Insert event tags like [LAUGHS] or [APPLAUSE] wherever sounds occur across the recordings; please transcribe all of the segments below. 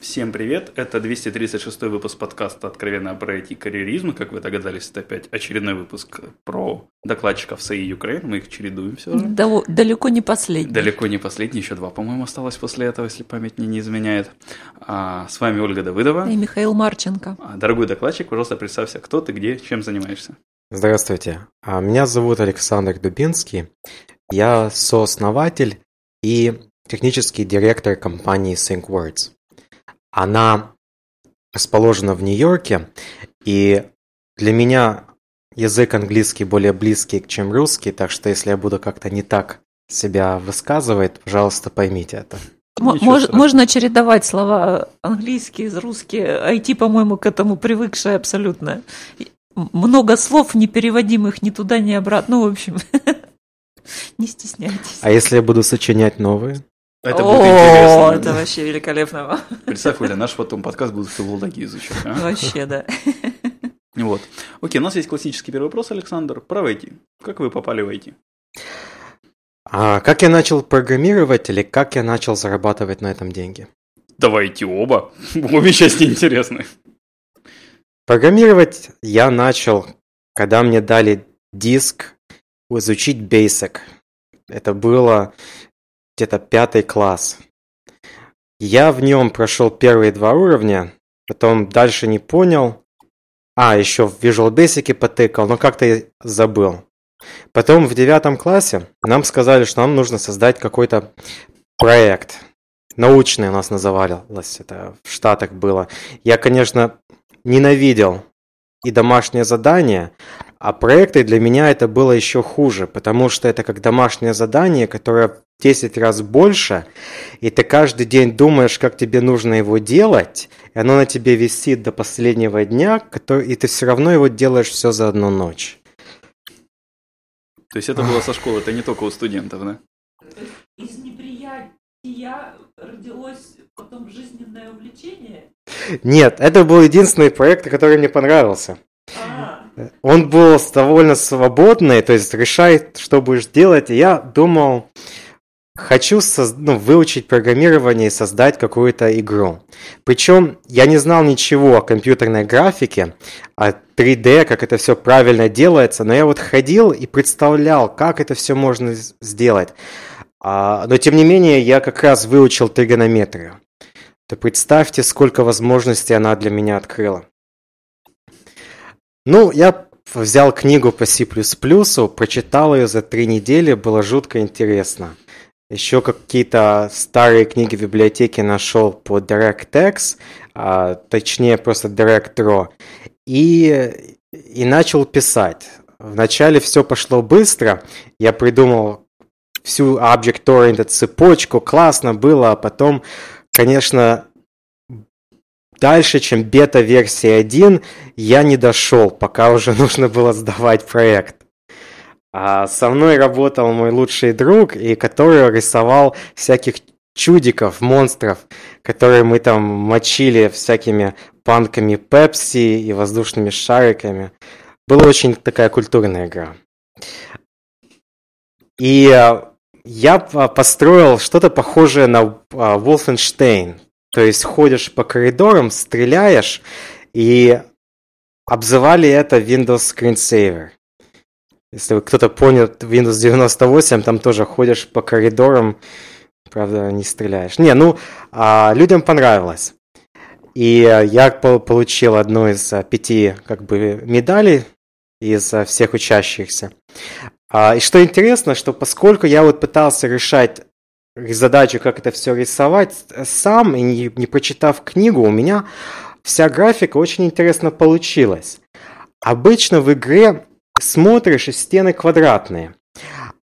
Всем привет, это 236 выпуск подкаста «Откровенно про IT-карьеризм». Как вы догадались, это опять очередной выпуск про докладчиков САИ Украины. Мы их чередуем все же. Дал- далеко не последний. Далеко не последний, еще два, по-моему, осталось после этого, если память мне не изменяет. А, с вами Ольга Давыдова. И Михаил Марченко. А, Дорогой докладчик, пожалуйста, представься, кто ты, где, чем занимаеешься. Здравствуйте. А, Меня зовут Александр Дубинский. Я сооснователь и технический директор компании ThinkWords. Она расположена в Нью-Йорке, и для меня язык английский более близкий, чем русский, так что если я буду как-то не так себя высказывать, пожалуйста, поймите это. Мож- можно чередовать слова английские, русские. IT, по-моему, к этому привыкшая абсолютно. Много слов, непереводимых ни туда, ни обратно. Ну, в общем, [LAUGHS] не стесняйтесь. А если я буду сочинять новые? Это О, будет интересно. это вообще великолепно. Представь, Оля, наш потом подкаст будет филологии изучать. а? Вообще, да. Вот. Окей, у нас есть классический первый вопрос, Александр, про IT. Как вы попали в IT? А как я начал программировать или как я начал зарабатывать на этом деньги? Давайте оба. [LAUGHS] Обе части интересны. Программировать я начал, когда мне дали диск изучить Basic. Это было где-то пятый класс. Я в нем прошел первые два уровня, потом дальше не понял. А, еще в Visual Basic потыкал, но как-то забыл. Потом в девятом классе нам сказали, что нам нужно создать какой-то проект. Научный у нас называлось, это в Штатах было. Я, конечно, ненавидел и домашнее задание, а проекты для меня это было еще хуже, потому что это как домашнее задание, которое в 10 раз больше, и ты каждый день думаешь, как тебе нужно его делать, и оно на тебе висит до последнего дня, и ты все равно его делаешь все за одну ночь. То есть это было со школы, это не только у студентов, да? Из неприятия родилось потом жизненное увлечение. Нет, это был единственный проект, который мне понравился. Он был довольно свободный, то есть решай, что будешь делать. И я думал, хочу соз- ну, выучить программирование и создать какую-то игру. Причем я не знал ничего о компьютерной графике, о 3D, как это все правильно делается, но я вот ходил и представлял, как это все можно сделать. А, но тем не менее, я как раз выучил тригонометрию. То представьте, сколько возможностей она для меня открыла. Ну, я взял книгу по C++, прочитал ее за три недели, было жутко интересно. Еще какие-то старые книги в библиотеке нашел по DirectX, а, точнее просто DirectRaw, и, и начал писать. Вначале все пошло быстро, я придумал всю Object-Oriented цепочку, классно было, а потом, конечно, дальше, чем бета-версия 1, я не дошел, пока уже [LAUGHS] нужно было сдавать проект. А со мной работал мой лучший друг, и который рисовал всяких чудиков, монстров, которые мы там мочили всякими панками Пепси и воздушными шариками. Была очень такая культурная игра. И а, я а, построил что-то похожее на а, Wolfenstein. То есть ходишь по коридорам, стреляешь, и обзывали это Windows Screensaver. Если кто-то понял Windows 98, там тоже ходишь по коридорам, правда, не стреляешь. Не, ну, а, людям понравилось. И я пол- получил одну из а, пяти как бы медалей из а, всех учащихся. А, и что интересно, что поскольку я вот пытался решать задачу, как это все рисовать э, сам, и не, не прочитав книгу, у меня вся графика очень интересно получилась. Обычно в игре смотришь, и стены квадратные.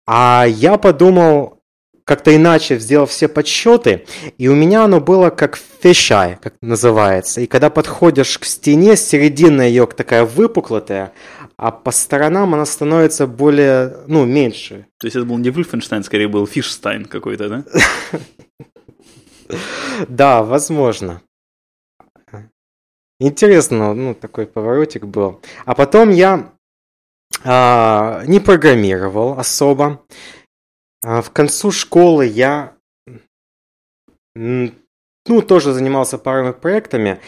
А я подумал как-то иначе, сделал все подсчеты, и у меня оно было как fisheye, как называется. И когда подходишь к стене, середина ее такая выпуклая, а по сторонам она становится более, ну, меньше. То есть это был не Вульфенштайн, скорее был Фишстайн какой-то, да? [LAUGHS] Да, возможно. Интересно, ну, такой поворотик был. А потом я а, не программировал особо. А в концу школы я ну, тоже занимался парами проектами.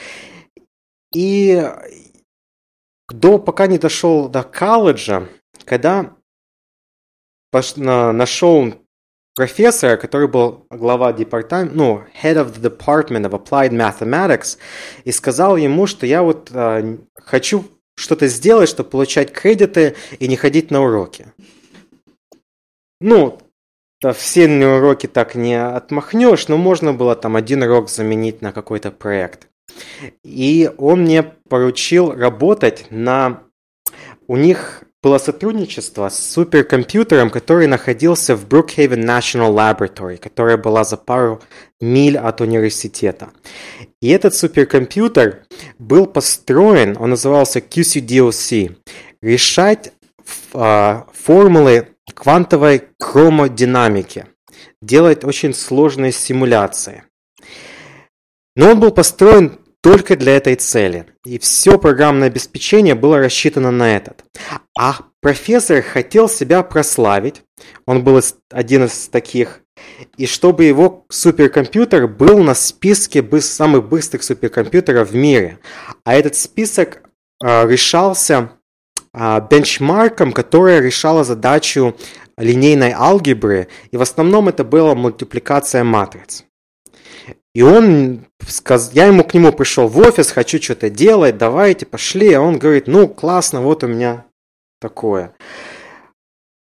И до, пока не дошел до колледжа, когда пош, на, нашел профессора, который был глава департамента, ну, head of the department of applied mathematics, и сказал ему, что я вот э, хочу что-то сделать, чтобы получать кредиты и не ходить на уроки. Ну, все уроки так не отмахнешь, но можно было там один урок заменить на какой-то проект. И он мне поручил работать на... У них было сотрудничество с суперкомпьютером, который находился в Brookhaven National Laboratory, которая была за пару миль от университета. И этот суперкомпьютер был построен, он назывался QCDOC, решать э, формулы квантовой хромодинамики, делать очень сложные симуляции. Но он был построен только для этой цели. И все программное обеспечение было рассчитано на этот. А профессор хотел себя прославить. Он был один из таких. И чтобы его суперкомпьютер был на списке самых быстрых суперкомпьютеров в мире. А этот список э, решался бенчмарком, которая решала задачу линейной алгебры. И в основном это была мультипликация матриц. И он, сказ... я ему к нему пришел в офис, хочу что-то делать, давайте, пошли. А он говорит, ну, классно, вот у меня такое.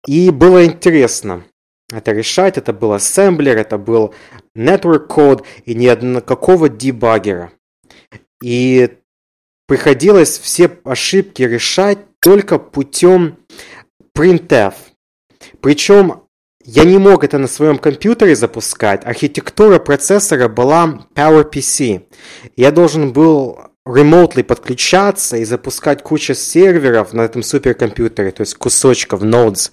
И было интересно это решать. Это был ассемблер, это был network code и ни одного дебаггера. И приходилось все ошибки решать только путем printf. Причем я не мог это на своем компьютере запускать. Архитектура процессора была PowerPC. Я должен был remotely подключаться и запускать кучу серверов на этом суперкомпьютере, то есть кусочков, nodes.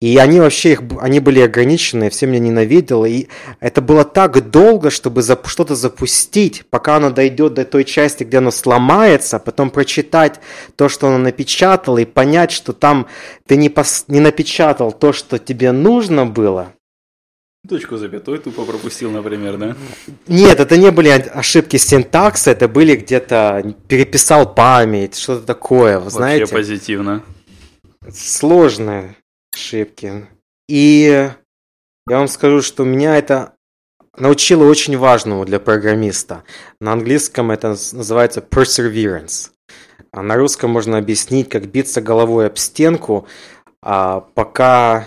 И они вообще, их, они были ограничены, все меня ненавидели. И это было так долго, чтобы зап- что-то запустить, пока оно дойдет до той части, где оно сломается, потом прочитать то, что оно напечатало, и понять, что там ты не, пос- не напечатал то, что тебе нужно было. Точку запятой тупо пропустил, например, да? Нет, это не были ошибки синтакса, это были где-то переписал память, что-то такое, вы Вообще знаете. позитивно. Сложные ошибки. И я вам скажу, что меня это научило очень важному для программиста. На английском это называется perseverance. А на русском можно объяснить, как биться головой об стенку, а пока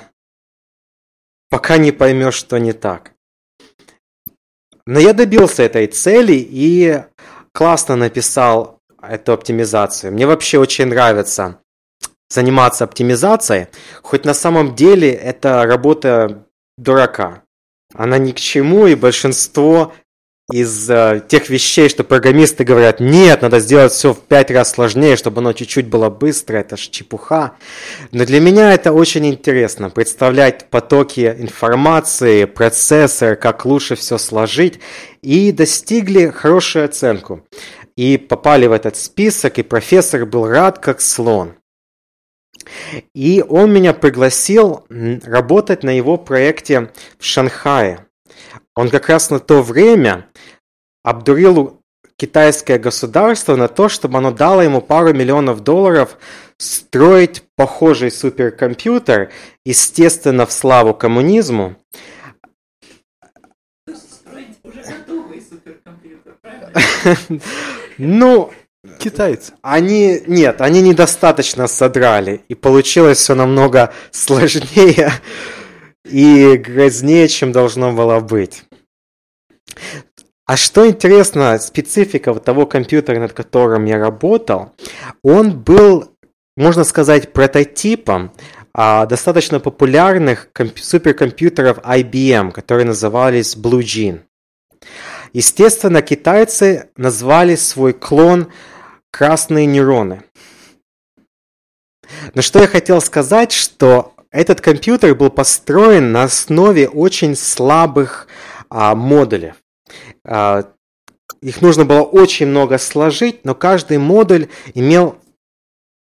пока не поймешь, что не так. Но я добился этой цели и классно написал эту оптимизацию. Мне вообще очень нравится заниматься оптимизацией, хоть на самом деле это работа дурака. Она ни к чему, и большинство из э, тех вещей, что программисты говорят, нет, надо сделать все в пять раз сложнее, чтобы оно чуть-чуть было быстро, это ж чепуха. Но для меня это очень интересно, представлять потоки информации, процессор, как лучше все сложить, и достигли хорошую оценку. И попали в этот список, и профессор был рад, как слон. И он меня пригласил работать на его проекте в Шанхае. Он как раз на то время обдурил китайское государство на то, чтобы оно дало ему пару миллионов долларов строить похожий суперкомпьютер, естественно, в славу коммунизму. [LAUGHS] Ну, Китайцы. Они, нет, они недостаточно содрали, и получилось все намного сложнее и грознее, чем должно было быть. А что интересно, специфика того компьютера, над которым я работал, он был, можно сказать, прототипом а, достаточно популярных комп- суперкомпьютеров IBM, которые назывались Blue Gene. Естественно, китайцы назвали свой клон красные нейроны. Но что я хотел сказать, что этот компьютер был построен на основе очень слабых а, модулей. А, их нужно было очень много сложить, но каждый модуль имел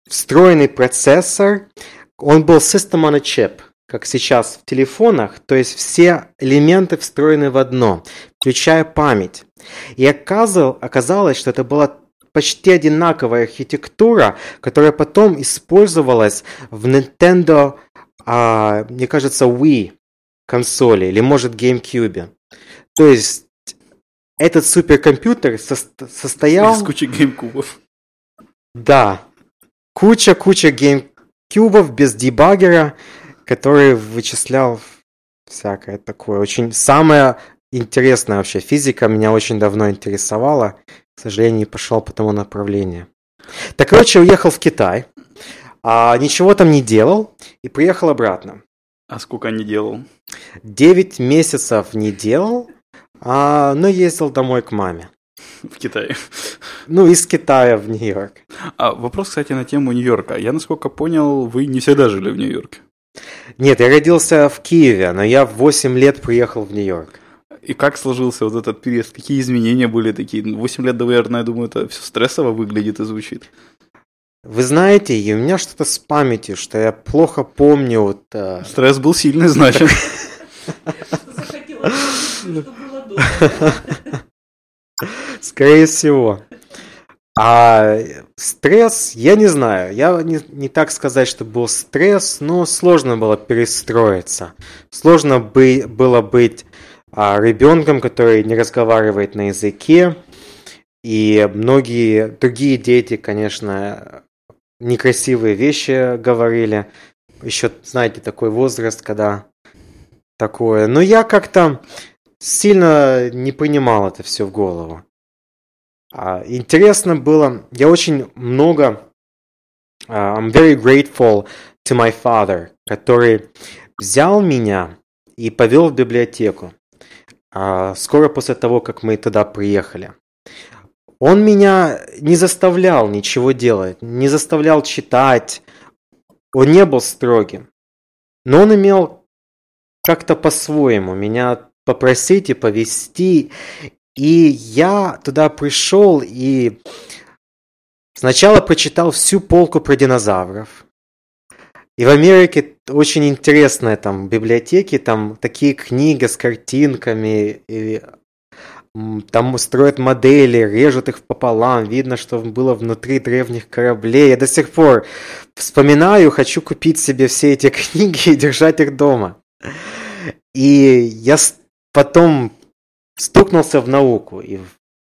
встроенный процессор, он был system on a chip, как сейчас в телефонах, то есть все элементы встроены в одно, включая память. И оказалось, что это была почти одинаковая архитектура, которая потом использовалась в Nintendo, а, мне кажется, Wii консоли или, может, GameCube. То есть этот суперкомпьютер со- состоял... Из кучи геймкубов. Да. Куча-куча геймкубов без дебаггера, который вычислял всякое такое. Очень самое интересная вообще физика меня очень давно интересовала. К сожалению, не пошел по тому направлению. Так, короче, уехал в Китай, а ничего там не делал и приехал обратно. А сколько не делал? Девять месяцев не делал, а, но ездил домой к маме. В Китае. Ну, из Китая в Нью-Йорк. А вопрос, кстати, на тему Нью-Йорка. Я, насколько понял, вы не всегда жили в Нью-Йорке. Нет, я родился в Киеве, но я в 8 лет приехал в Нью-Йорк. И как сложился вот этот период? Какие изменения были такие? 8 лет, наверное, я думаю, это все стрессово выглядит и звучит. Вы знаете, и у меня что-то с памятью, что я плохо помню вот... э, Стресс был сильный, значит. [LAUGHS] Скорее всего. А стресс, я не знаю, я не, не так сказать, что был стресс, но сложно было перестроиться. Сложно бы, было быть а, ребенком, который не разговаривает на языке. И многие другие дети, конечно, некрасивые вещи говорили. Еще, знаете, такой возраст, когда такое. Но я как-то сильно не понимал это все в голову. А, Интересно было, я очень много, а, I'm very grateful to my father, который взял меня и повел в библиотеку. а, Скоро после того, как мы туда приехали. Он меня не заставлял ничего делать, не заставлял читать. Он не был строгим. Но он имел как-то по-своему меня попросить и повести. И я туда пришел и сначала прочитал всю полку про динозавров. И в Америке очень интересные там библиотеки, там такие книги с картинками, и там строят модели, режут их пополам, видно, что было внутри древних кораблей. Я до сих пор вспоминаю, хочу купить себе все эти [LAUGHS] книги и держать их дома. И я потом стукнулся в науку и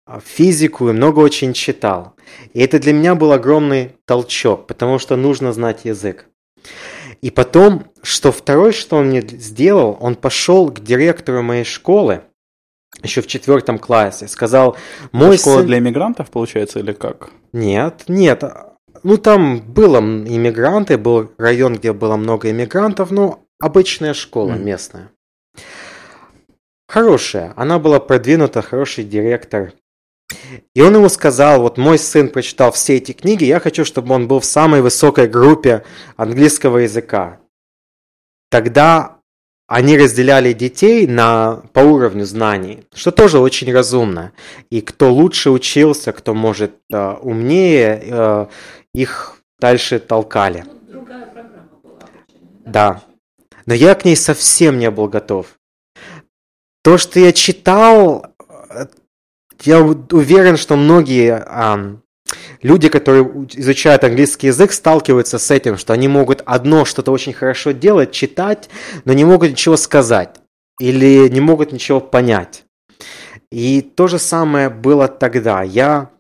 а, в физику, и много очень читал. И это для меня был огромный толчок, потому что нужно знать язык. И потом, что второй, что он мне сделал, он пошел к директору моей школы, еще в четвертом классе, сказал, мой Школа сын... для иммигрантов, получается, или как? Нет, нет. Ну, там было иммигранты, был район, где было много иммигрантов, но обычная школа Мгм. местная. Хорошая. Она была продвинута, хороший директор. И он ему сказал, вот мой сын прочитал все эти книги, я хочу, чтобы он был в самой высокой группе английского языка. Тогда они разделяли детей на, по уровню знаний, что тоже очень разумно. И кто лучше учился, кто может э, умнее, э, их дальше толкали. Другая программа была. Да. Но я к ней совсем не был готов. То, что я читал, э, я уверен, что многие люди, которые изучают английский язык, сталкиваются с этим, что они могут одно что-то очень хорошо делать, читать, но не могут ничего сказать или не могут ничего понять. И то же самое было тогда. Я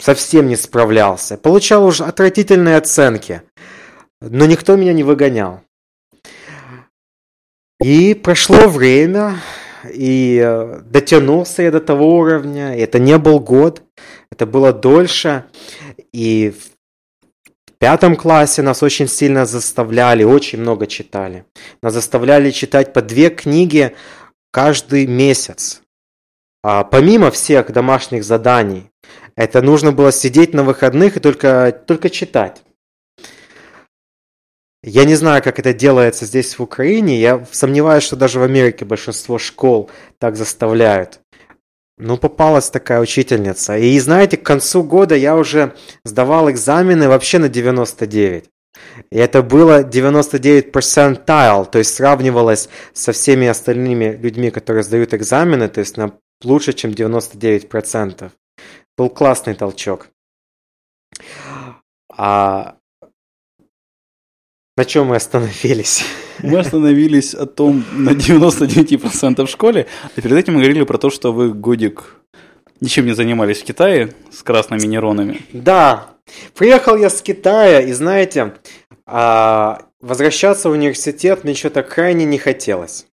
совсем не справлялся. Получал уже отвратительные оценки, но никто меня не выгонял. И прошло время, и э, дотянулся я до того уровня. Это не был год, это было дольше. И в пятом классе нас очень сильно заставляли, очень много читали. Нас заставляли читать по две книги каждый месяц. А помимо всех домашних заданий, это нужно было сидеть на выходных и только, только читать. Я не знаю, как это делается здесь в Украине. Я сомневаюсь, что даже в Америке большинство школ так заставляют. Ну, попалась такая учительница. И знаете, к концу года я уже сдавал экзамены вообще на 99. И это было 99 percentile, то есть сравнивалось со всеми остальными людьми, которые сдают экзамены, то есть на лучше, чем 99%. Был классный толчок. А на чем мы остановились? Мы остановились о том на 99% в школе, а перед этим мы говорили про то, что вы годик ничем не занимались в Китае с красными нейронами. Да, приехал я с Китая, и знаете, а, возвращаться в университет мне что-то крайне не хотелось.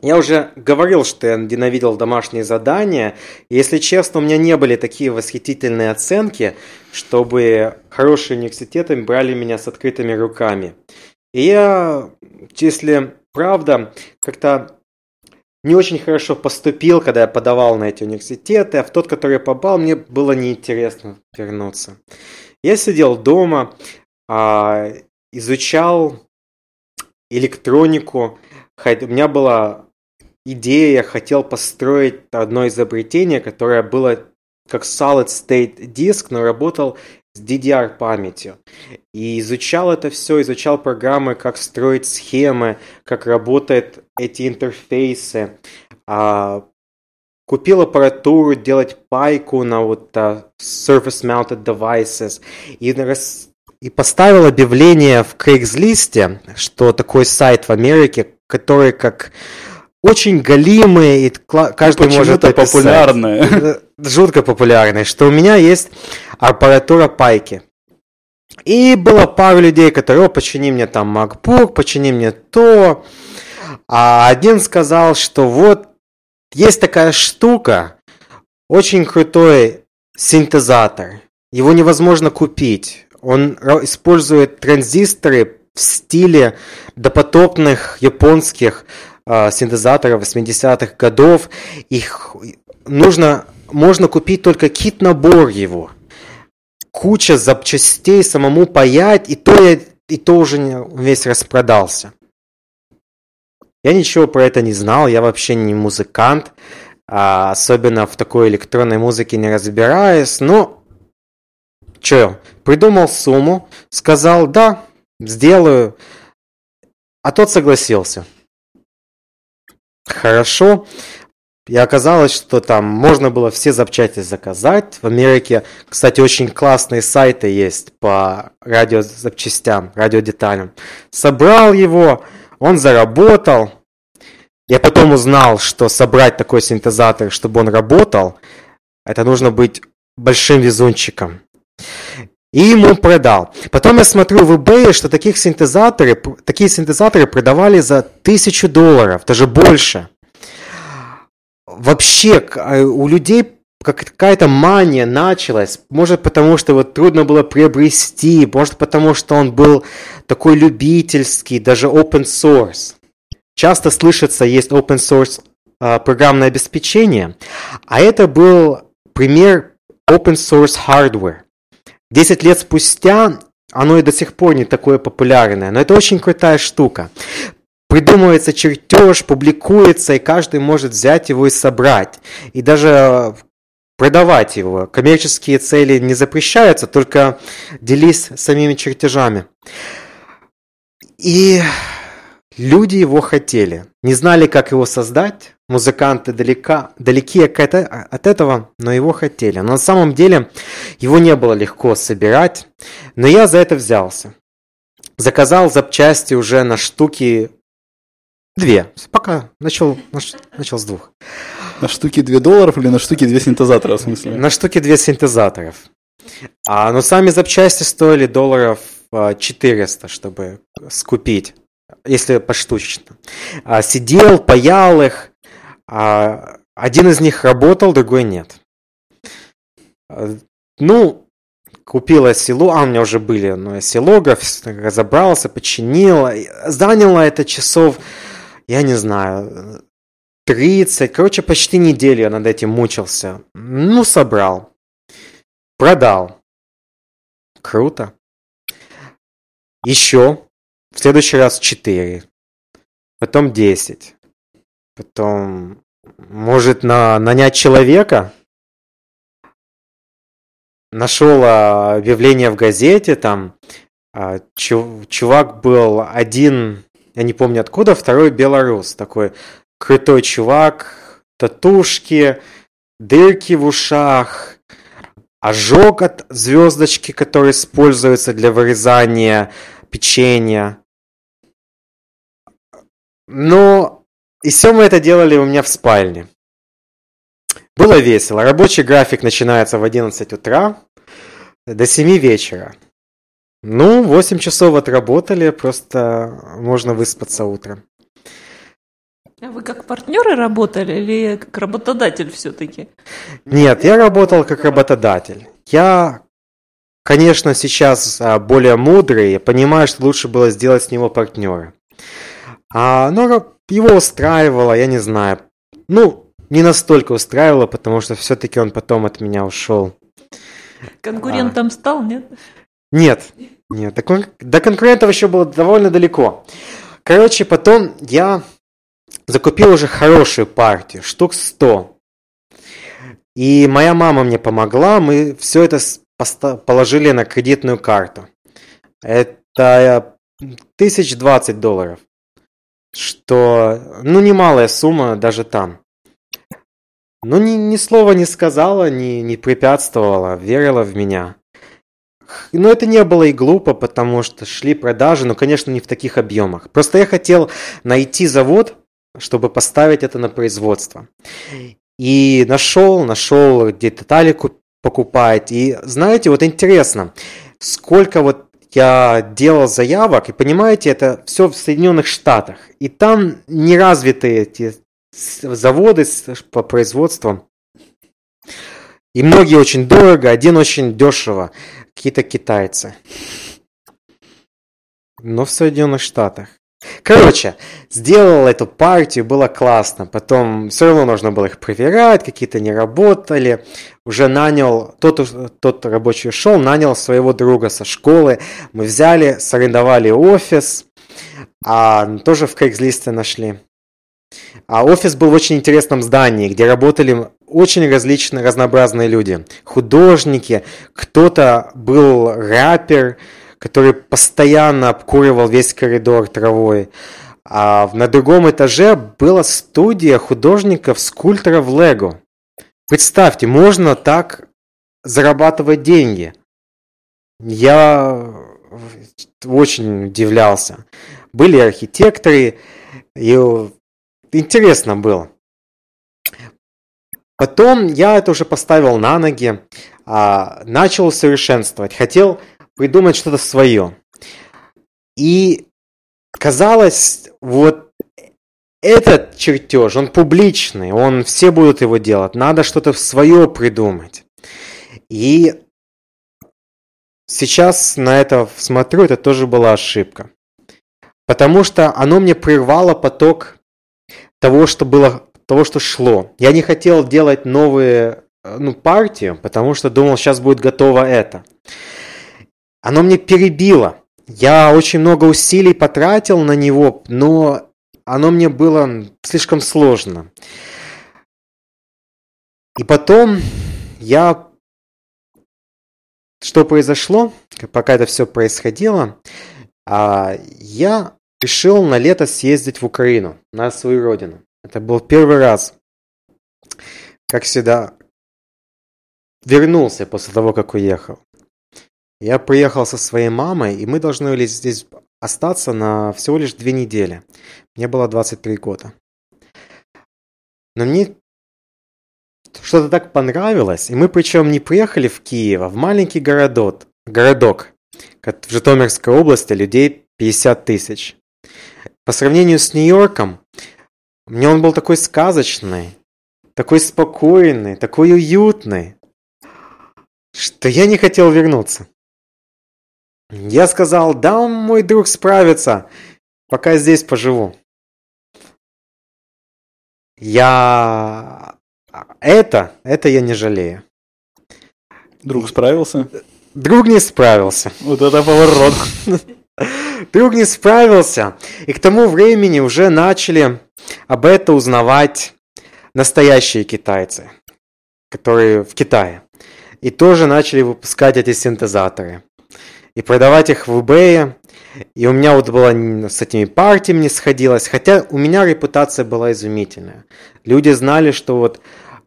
Я уже говорил, что я ненавидел домашние задания. Если честно, у меня не были такие восхитительные оценки, чтобы хорошие университеты брали меня с открытыми руками. И я, если правда, как-то не очень хорошо поступил, когда я подавал на эти университеты, а в тот, который я попал, мне было неинтересно вернуться. Я сидел дома, а, изучал электронику, у меня была идея, я хотел построить одно изобретение, которое было как solid state диск, но работал с DDR памятью. И изучал это все, изучал программы, как строить схемы, как работают эти интерфейсы. А, купил аппаратуру делать пайку на вот uh, surface mounted devices. И, рас... и поставил объявление в Craigslist, что такой сайт в Америке, который как очень галимые, и каждый ну, может это популярное. Жутко популярное, что у меня есть аппаратура пайки. И было пару людей, которые, о, почини мне там MacBook, почини мне то. А один сказал, что вот есть такая штука, очень крутой синтезатор. Его невозможно купить. Он использует транзисторы в стиле допотопных японских э, синтезаторов 80-х годов. Их нужно, можно купить только кит-набор его. Куча запчастей самому паять, и то, я, и то уже весь распродался. Я ничего про это не знал, я вообще не музыкант, а особенно в такой электронной музыке не разбираюсь, но что, придумал сумму, сказал, да, сделаю, а тот согласился. Хорошо. И оказалось, что там можно было все запчасти заказать. В Америке, кстати, очень классные сайты есть по радиозапчастям, радиодеталям. Собрал его, он заработал. Я потом узнал, что собрать такой синтезатор, чтобы он работал, это нужно быть большим везунчиком. И ему продал. Потом я смотрю в eBay, что таких синтезаторы, такие синтезаторы продавали за тысячу долларов, даже больше. Вообще, а, у людей какая-то мания началась. Может, потому что вот трудно было приобрести, может, потому что он был такой любительский, даже open source. Часто слышится, есть open source а, программное обеспечение, а это был пример open source hardware. Десять лет спустя оно и до сих пор не такое популярное, но это очень крутая штука. Придумывается чертеж, публикуется, и каждый может взять его и собрать. И даже продавать его. Коммерческие цели не запрещаются, только делись самими чертежами. И люди его хотели. Не знали, как его создать, музыканты далека, далеки от этого, но его хотели. Но на самом деле его не было легко собирать, но я за это взялся. Заказал запчасти уже на штуки две. Пока начал, начал с двух. На штуки 2 долларов или на штуки 2 синтезатора, в смысле? На штуки 2 синтезаторов. А, но сами запчасти стоили долларов 400, а, чтобы скупить, если поштучно. А, сидел, паял их, а один из них работал, другой нет. Ну, купила село, а у меня уже были ну, селогов, разобрался, починил. Заняло это часов, я не знаю, 30. Короче, почти неделю я над этим мучился. Ну, собрал. Продал. Круто. Еще. В следующий раз 4. Потом 10 потом может на, нанять человека. Нашел а, объявление в газете, там а, чувак был один, я не помню откуда, второй белорус, такой крутой чувак, татушки, дырки в ушах, ожог от звездочки, который используется для вырезания печенья. Но и все мы это делали у меня в спальне. Было весело. Рабочий график начинается в 11 утра до 7 вечера. Ну, 8 часов отработали, просто можно выспаться утром. А вы как партнеры работали или как работодатель все-таки? Нет, я работал как работодатель. Я, конечно, сейчас а, более мудрый, я понимаю, что лучше было сделать с него партнера. А, но его устраивало, я не знаю. Ну, не настолько устраивало, потому что все-таки он потом от меня ушел. Конкурентом а... стал, нет? Нет, нет. До, кон... до конкурентов еще было довольно далеко. Короче, потом я закупил уже хорошую партию, штук 100. И моя мама мне помогла, мы все это положили на кредитную карту. Это тысяч двадцать долларов. Что, ну, немалая сумма даже там. Но ни, ни слова не сказала, ни, не препятствовала, верила в меня. Но это не было и глупо, потому что шли продажи, но, конечно, не в таких объемах. Просто я хотел найти завод, чтобы поставить это на производство. И нашел, нашел, где детали покупать. И знаете, вот интересно, сколько вот я делал заявок, и понимаете, это все в Соединенных Штатах. И там не развиты эти заводы по производству. И многие очень дорого, один очень дешево. Какие-то китайцы. Но в Соединенных Штатах. Короче, сделал эту партию, было классно. Потом все равно нужно было их проверять, какие-то не работали. Уже нанял, тот, тот рабочий ушел, нанял своего друга со школы. Мы взяли, сорендовали офис, а тоже в Craigslist нашли. А офис был в очень интересном здании, где работали очень различные, разнообразные люди. Художники, кто-то был рэпер, который постоянно обкуривал весь коридор травой. А на другом этаже была студия художников, скульпторов Лего. Представьте, можно так зарабатывать деньги. Я очень удивлялся. Были архитекторы, и интересно было. Потом я это уже поставил на ноги, а, начал усовершенствовать. Хотел придумать что-то свое. И казалось, вот этот чертеж, он публичный, он все будут его делать, надо что-то свое придумать. И сейчас на это смотрю, это тоже была ошибка. Потому что оно мне прервало поток того, что было, того, что шло. Я не хотел делать новые ну, партию, потому что думал, сейчас будет готово это оно мне перебило. Я очень много усилий потратил на него, но оно мне было слишком сложно. И потом я... Что произошло, пока это все происходило, а, я решил на лето съездить в Украину, на свою родину. Это был первый раз. Как всегда, вернулся после того, как уехал. Я приехал со своей мамой, и мы должны были здесь остаться на всего лишь две недели. Мне было 23 года. Но мне что-то так понравилось, и мы причем не приехали в Киев, а в маленький городок, городок в Житомирской области, людей 50 тысяч. По сравнению с Нью-Йорком, мне он был такой сказочный, такой спокойный, такой уютный, что я не хотел вернуться. Я сказал, да, мой друг справится, пока здесь поживу. Я... Это, это я не жалею. Друг справился? Друг не справился. Вот это поворот. [LAUGHS] Друг не справился. И к тому времени уже начали об этом узнавать настоящие китайцы, которые в Китае. И тоже начали выпускать эти синтезаторы. И продавать их в eBay. И у меня вот было с этими партиями не сходилось. Хотя у меня репутация была изумительная. Люди знали, что вот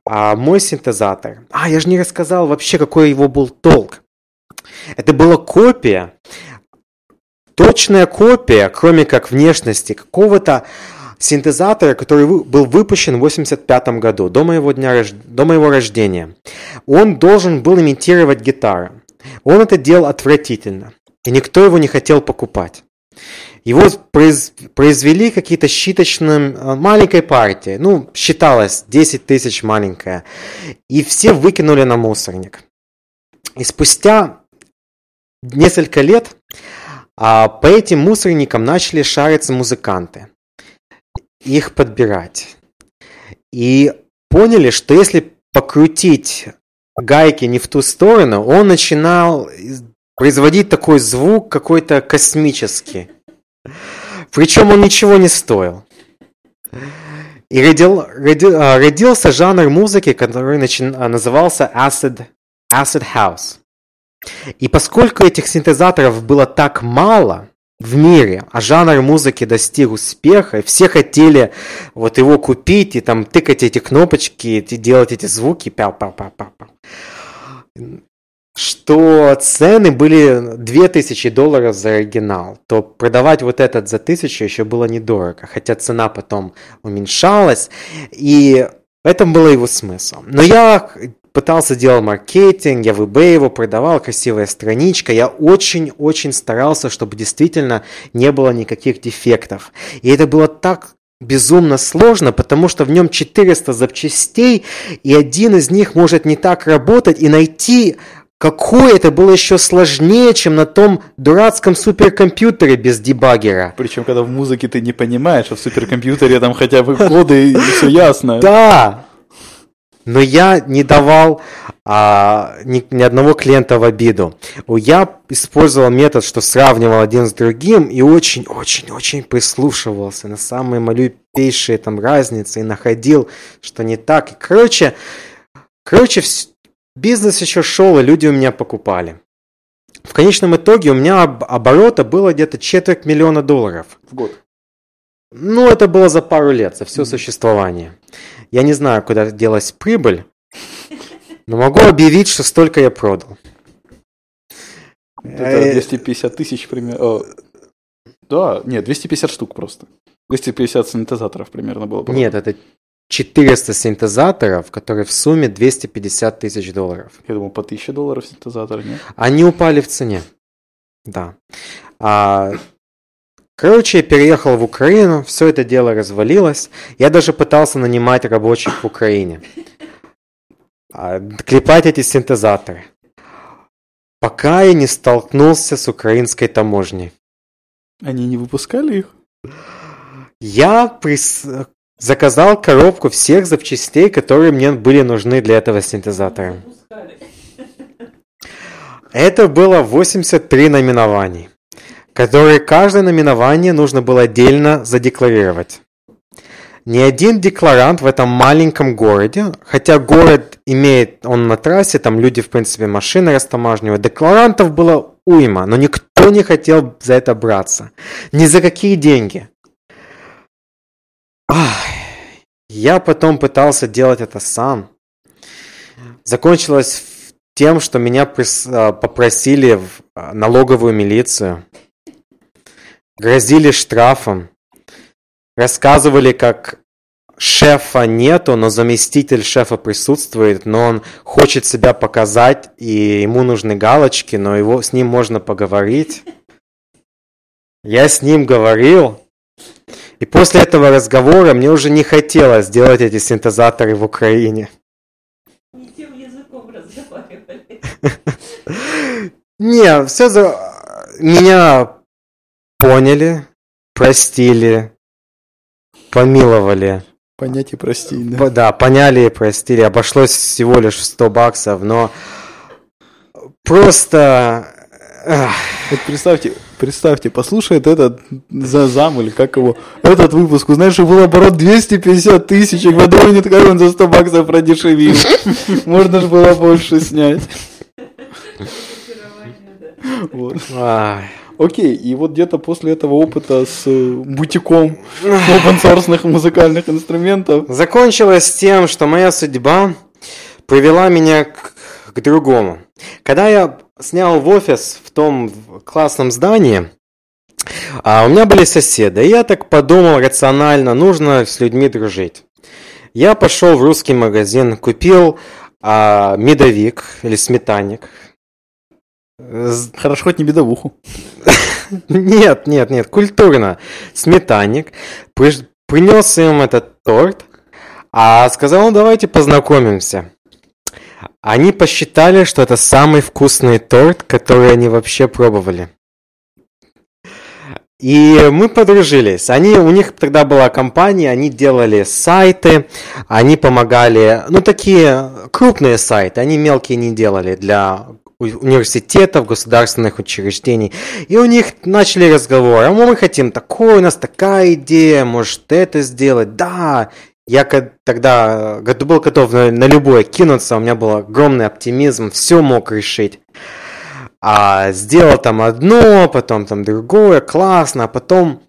а мой синтезатор... А, я же не рассказал вообще, какой его был толк. Это была копия, точная копия, кроме как внешности, какого-то синтезатора, который был выпущен в 1985 году, до моего, дня, до моего рождения. Он должен был имитировать гитару. Он это делал отвратительно, и никто его не хотел покупать. Его произ, произвели какие-то считочным э, маленькой партии, ну, считалось 10 тысяч маленькая, и все выкинули на мусорник. И спустя несколько лет а, по этим мусорникам начали шариться музыканты их подбирать. И поняли, что если покрутить гайки не в ту сторону, он начинал производить такой звук какой-то космический. Причем он ничего не стоил. И родил, родил, а, родился жанр музыки, который начи, а, назывался acid, acid house. И поскольку этих синтезаторов было так мало, в мире, а жанр музыки достиг успеха, и все хотели вот его купить и там тыкать эти кнопочки, и делать эти звуки, пяу пяу пяу что цены были 2000 долларов за оригинал, то продавать вот этот за 1000 еще было недорого, хотя цена потом уменьшалась, и в этом был его смысл. Но я пытался делать маркетинг, я в eBay его продавал, красивая страничка. Я очень-очень старался, чтобы действительно не было никаких дефектов. И это было так безумно сложно, потому что в нем 400 запчастей, и один из них может не так работать, и найти Какое это было еще сложнее, чем на том дурацком суперкомпьютере без дебаггера. Причем, когда в музыке ты не понимаешь, а в суперкомпьютере там хотя бы коды и все ясно. Да, но я не давал а, ни, ни одного клиента в обиду. Я использовал метод, что сравнивал один с другим и очень-очень-очень прислушивался на самые малюпейшие там разницы и находил, что не так. И, короче, короче, бизнес еще шел, и люди у меня покупали. В конечном итоге у меня оборота было где-то четверть миллиона долларов. В год? Ну, это было за пару лет, за все mm-hmm. существование. Я не знаю, куда делась прибыль, но могу объявить, что столько я продал. Это 250 тысяч примерно. Да, нет, 250 штук просто. 250 синтезаторов примерно было. Нет, это 400 синтезаторов, которые в сумме 250 тысяч долларов. Я думал, по 1000 долларов синтезатор, нет? Они упали в цене. Да. А, Короче, я переехал в Украину, все это дело развалилось. Я даже пытался нанимать рабочих в Украине. А, клепать эти синтезаторы. Пока я не столкнулся с украинской таможней. Они не выпускали их? Я прис... заказал коробку всех запчастей, которые мне были нужны для этого синтезатора. Это было 83 номинований которые каждое номинование нужно было отдельно задекларировать. Ни один декларант в этом маленьком городе, хотя город имеет, он на трассе, там люди, в принципе, машины растамажнивают, декларантов было уйма, но никто не хотел за это браться. Ни за какие деньги. Ах, я потом пытался делать это сам. Закончилось тем, что меня а, попросили в а, налоговую милицию грозили штрафом, рассказывали, как шефа нету, но заместитель шефа присутствует, но он хочет себя показать, и ему нужны галочки, но его, с ним можно поговорить. Я с ним говорил, и после этого разговора мне уже не хотелось делать эти синтезаторы в Украине. Не тем языком разговаривали. [LAUGHS] Не, все за... Меня поняли, простили, помиловали. Понять и простить, да? Да, поняли и простили. Обошлось всего лишь в 100 баксов, но просто... Вот представьте, представьте, послушает этот за зам или как его, этот выпуск, узнаешь, что был оборот 250 тысяч, и подумает, как он за 100 баксов продешевил. Можно же было больше снять. Вот. Окей, и вот где-то после этого опыта с э, бутиком open музыкальных инструментов, Закончилось тем, что моя судьба привела меня к, к другому. Когда я снял в офис в том классном здании, а у меня были соседи, и я так подумал рационально, нужно с людьми дружить. Я пошел в русский магазин, купил а, медовик или сметанник. Хорошо хоть не бедовуху. Нет, нет, нет, культурно. Сметанник. Принес им этот торт, а сказал, «Ну, давайте познакомимся. Они посчитали, что это самый вкусный торт, который они вообще пробовали. И мы подружились. Они, у них тогда была компания, они делали сайты, они помогали, ну такие крупные сайты, они мелкие не делали для университетов, государственных учреждений. И у них начали разговор, а мы хотим такое, у нас такая идея, может это сделать, да. Я тогда был готов на, на любое кинуться, у меня был огромный оптимизм, все мог решить. А сделал там одно, потом там другое, классно, а потом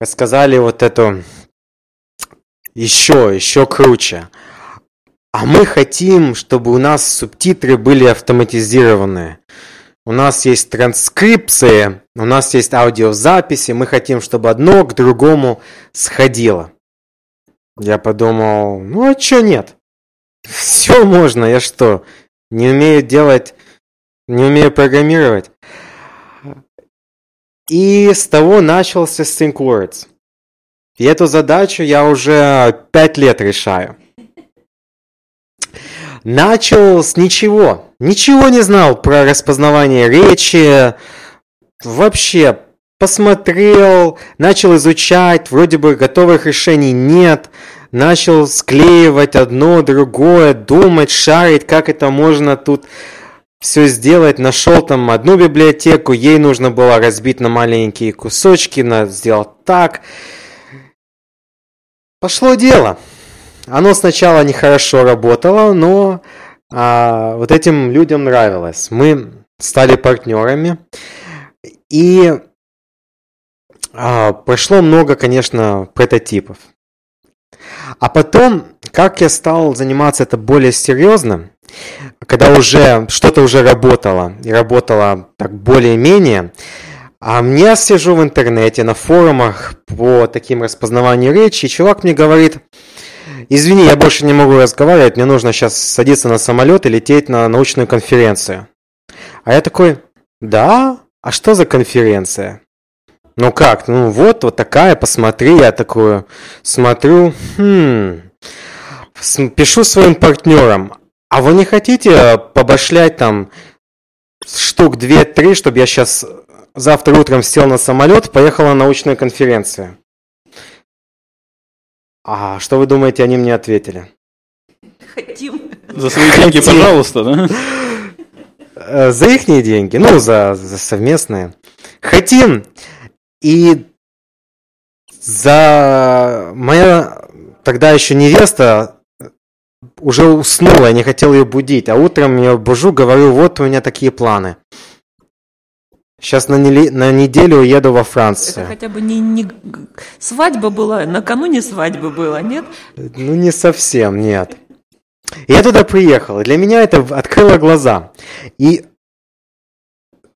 рассказали вот эту еще, еще круче. А мы хотим, чтобы у нас субтитры были автоматизированные. У нас есть транскрипции, у нас есть аудиозаписи, мы хотим, чтобы одно к другому сходило. Я подумал, ну а чё нет? [LAUGHS] Все можно, я что, не умею делать, не умею программировать? И с того начался ThinkWords. И эту задачу я уже пять лет решаю. Начал с ничего. Ничего не знал про распознавание речи. Вообще, посмотрел, начал изучать, вроде бы готовых решений нет. Начал склеивать одно, другое, думать, шарить, как это можно тут все сделать. Нашел там одну библиотеку, ей нужно было разбить на маленькие кусочки, на сделал так. Пошло дело. Оно сначала нехорошо работало, но а, вот этим людям нравилось. Мы стали партнерами. И а, прошло много, конечно, прототипов. А потом, как я стал заниматься это более серьезно, когда уже что-то уже работало, и работало так более-менее, а я сижу в интернете, на форумах по таким распознаванию речи, и чувак мне говорит, извини, я больше не могу разговаривать, мне нужно сейчас садиться на самолет и лететь на научную конференцию. А я такой, да? А что за конференция? Ну как, ну вот, вот такая, посмотри, я такую смотрю, хм, пишу своим партнерам, а вы не хотите побашлять там штук 2-3, чтобы я сейчас завтра утром сел на самолет, поехал на научную конференцию? А что вы думаете, они мне ответили? Хотим. За свои деньги, Хотим. пожалуйста, да? Э, За их деньги, ну, за, за совместные. Хотим. И за моя тогда еще невеста уже уснула, я не хотел ее будить, а утром я бужу, говорю, вот у меня такие планы. Сейчас на, неле- на неделю уеду во Это Францию. хотя бы не, не свадьба была, накануне свадьбы было, нет? Ну, не совсем, нет. Я туда приехал, и для меня это открыло глаза. И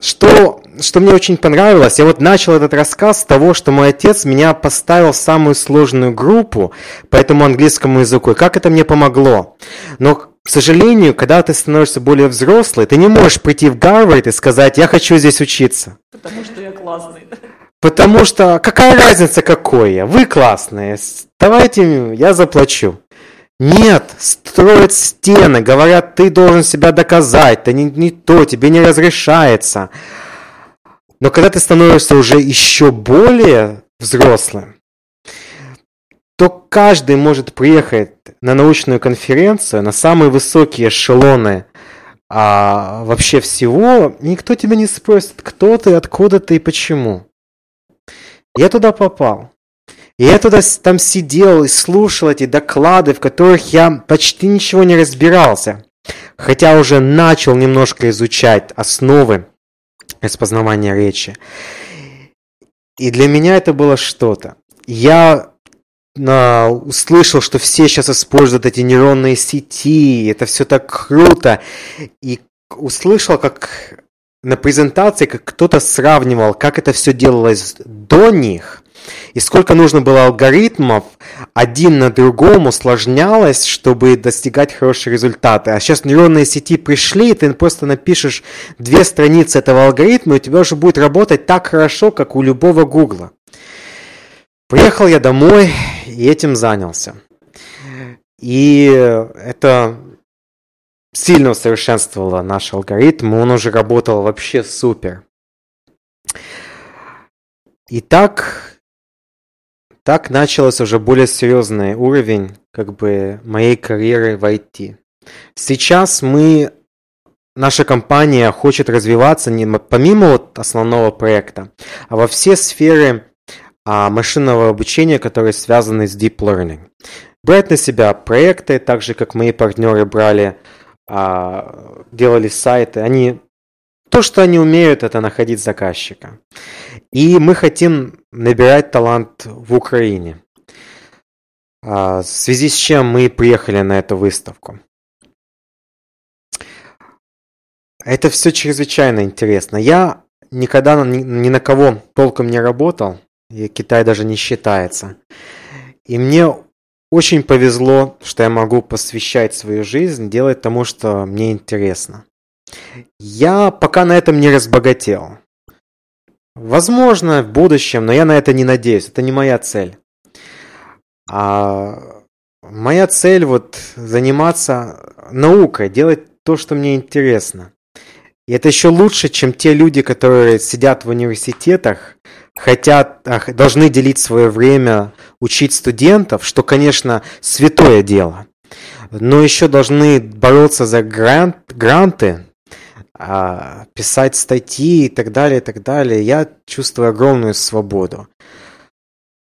что, что мне очень понравилось, я вот начал этот рассказ с того, что мой отец меня поставил в самую сложную группу по этому английскому языку, и как это мне помогло. Но, к сожалению, когда ты становишься более взрослый, ты не можешь прийти в Гарвард и сказать, я хочу здесь учиться. Потому что я классный. Потому что какая разница, какой я? Вы классные. Давайте я заплачу. Нет, строят стены, говорят, ты должен себя доказать, ты не, не то, тебе не разрешается. Но когда ты становишься уже еще более взрослым, то каждый может приехать на научную конференцию, на самые высокие эшелоны а, вообще всего, никто тебя не спросит, кто ты, откуда ты и почему. Я туда попал. Я туда там сидел и слушал эти доклады, в которых я почти ничего не разбирался. Хотя уже начал немножко изучать основы распознавания речи. И для меня это было что-то. Я а, услышал, что все сейчас используют эти нейронные сети, это все так круто. И услышал, как на презентации, как кто-то сравнивал, как это все делалось до них, и сколько нужно было алгоритмов один на другом усложнялось, чтобы достигать хорошие результаты. А сейчас нейронные сети пришли, ты просто напишешь две страницы этого алгоритма, и у тебя уже будет работать так хорошо, как у любого гугла. Приехал я домой и этим занялся. И это сильно усовершенствовало наш алгоритм, он уже работал вообще супер. И так, так начался уже более серьезный уровень как бы моей карьеры в IT. Сейчас мы, наша компания хочет развиваться не помимо вот основного проекта, а во все сферы машинного обучения, которые связаны с deep learning. Брать на себя проекты, так же как мои партнеры брали, а, делали сайты, они то, что они умеют, это находить заказчика. И мы хотим набирать талант в Украине. А, В связи с чем мы приехали на эту выставку. Это все чрезвычайно интересно. Я никогда ни, ни на кого толком не работал, и Китай даже не считается. И мне очень повезло, что я могу посвящать свою жизнь, делать тому, что мне интересно. Я пока на этом не разбогател. Возможно, в будущем, но я на это не надеюсь. Это не моя цель. А моя цель вот заниматься наукой, делать то, что мне интересно. И это еще лучше, чем те люди, которые сидят в университетах, хотят, ах, должны делить свое время, учить студентов, что, конечно, святое дело. Но еще должны бороться за грант, гранты, а, писать статьи и так далее, и так далее. Я чувствую огромную свободу.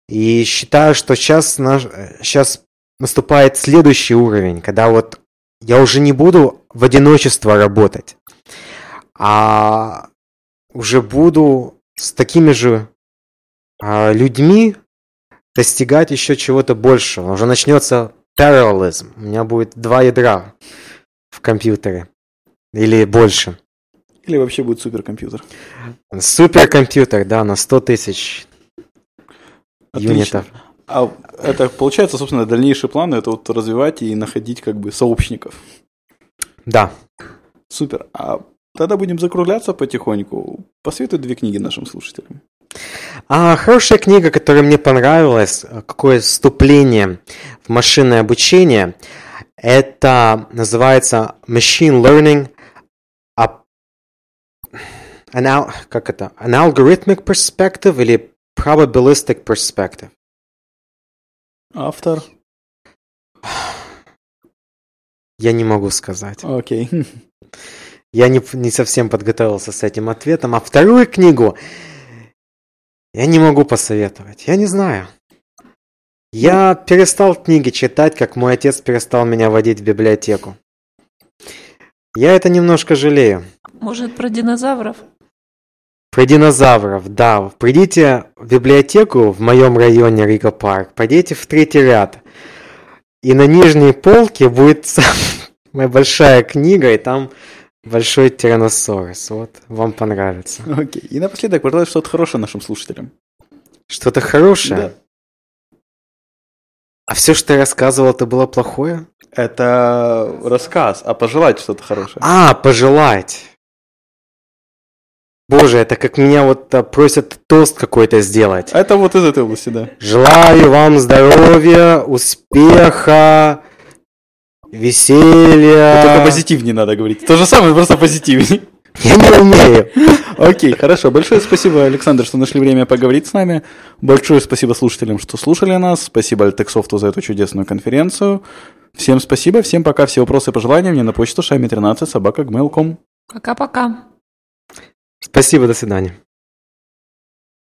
И считаю, что сейчас, наш, сейчас наступает следующий уровень, когда вот я уже не буду в одиночество работать, а уже буду с такими же а, людьми достигать еще чего-то большего. Уже начнется параллелизм. У меня будет два ядра в компьютере. Или больше. Или вообще будет суперкомпьютер. Суперкомпьютер, да, на 100 тысяч юнитов. А это получается, собственно, дальнейшие планы это вот развивать и находить как бы сообщников. Да. Супер. А тогда будем закругляться потихоньку. Посоветуй две книги нашим слушателям. А хорошая книга, которая мне понравилась, какое вступление в машинное обучение, это называется Machine Learning а- an, al- как это? An Algorithmic Perspective или Probabilistic Perspective. Автор. Я не могу сказать. Окей. [LAUGHS] Я не, не совсем подготовился с этим ответом. А вторую книгу я не могу посоветовать. Я не знаю. Я перестал книги читать, как мой отец перестал меня водить в библиотеку. Я это немножко жалею. Может, про динозавров? Про динозавров, да. Придите в библиотеку в моем районе Рига Парк, пойдите в третий ряд. И на нижней полке будет [LAUGHS] моя большая книга, и там большой тиранносорус. Вот, вам понравится. Окей. И напоследок пожелай что-то хорошее нашим слушателям. Что-то хорошее? Да. А все, что я рассказывал, это было плохое? Это рассказ, а пожелать что-то хорошее. А, пожелать. Боже, это как меня вот а, просят тост какой-то сделать. Это вот из этой области, да. Желаю вам здоровья, успеха, веселья. Только позитивнее надо говорить. То же самое, просто позитивнее. [LAUGHS] Я не умею. [LAUGHS] Окей, хорошо. Большое спасибо, Александр, что нашли время поговорить с нами. Большое спасибо слушателям, что слушали нас. Спасибо Альтексофту за эту чудесную конференцию. Всем спасибо, всем пока, все вопросы и пожелания мне на почту шами13 собака gmail.com. Пока-пока. Спасибо, до свидания.